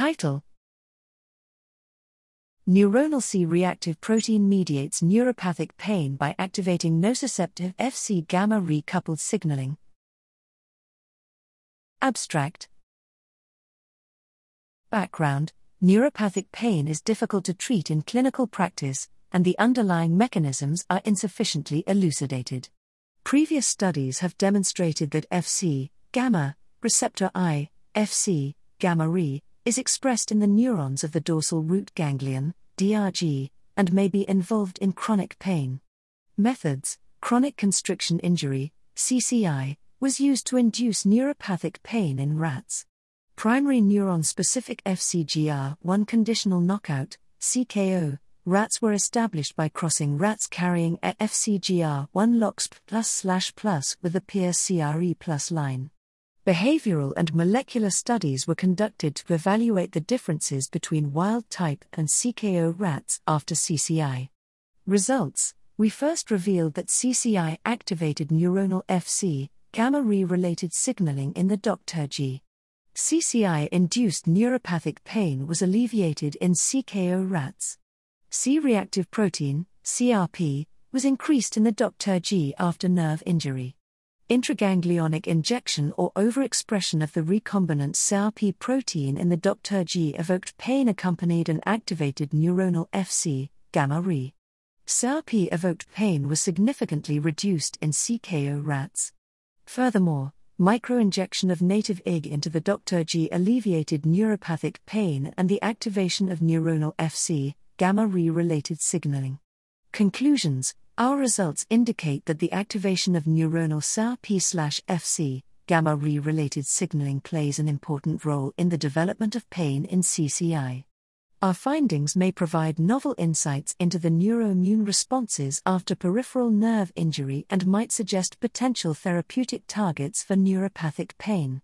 Title Neuronal C reactive protein mediates neuropathic pain by activating nociceptive Fc gamma recoupled signaling. Abstract Background Neuropathic pain is difficult to treat in clinical practice, and the underlying mechanisms are insufficiently elucidated. Previous studies have demonstrated that Fc, gamma, receptor I, Fc, gamma re, is expressed in the neurons of the dorsal root ganglion, DRG, and may be involved in chronic pain. Methods Chronic constriction injury, CCI, was used to induce neuropathic pain in rats. Primary neuron specific FCGR1 conditional knockout, CKO, rats were established by crossing rats carrying a FCGR1 LOX plus slash plus with the Pirt CRE plus line. Behavioral and molecular studies were conducted to evaluate the differences between wild type and CKO rats after CCI. Results We first revealed that CCI activated neuronal FC, gamma re related signaling in the DOCTRG. CCI induced neuropathic pain was alleviated in CKO rats. C reactive protein, CRP, was increased in the DOCTRG after nerve injury. Intraganglionic injection or overexpression of the recombinant CRP protein in the DOCTRG evoked pain accompanied an activated neuronal FC, gamma re. CRP evoked pain was significantly reduced in CKO rats. Furthermore, microinjection of native IG into the DOCTRG alleviated neuropathic pain and the activation of neuronal FC, gamma re related signaling. Conclusions our results indicate that the activation of neuronal CRP/FC gamma re related signaling plays an important role in the development of pain in CCI. Our findings may provide novel insights into the neuroimmune responses after peripheral nerve injury and might suggest potential therapeutic targets for neuropathic pain.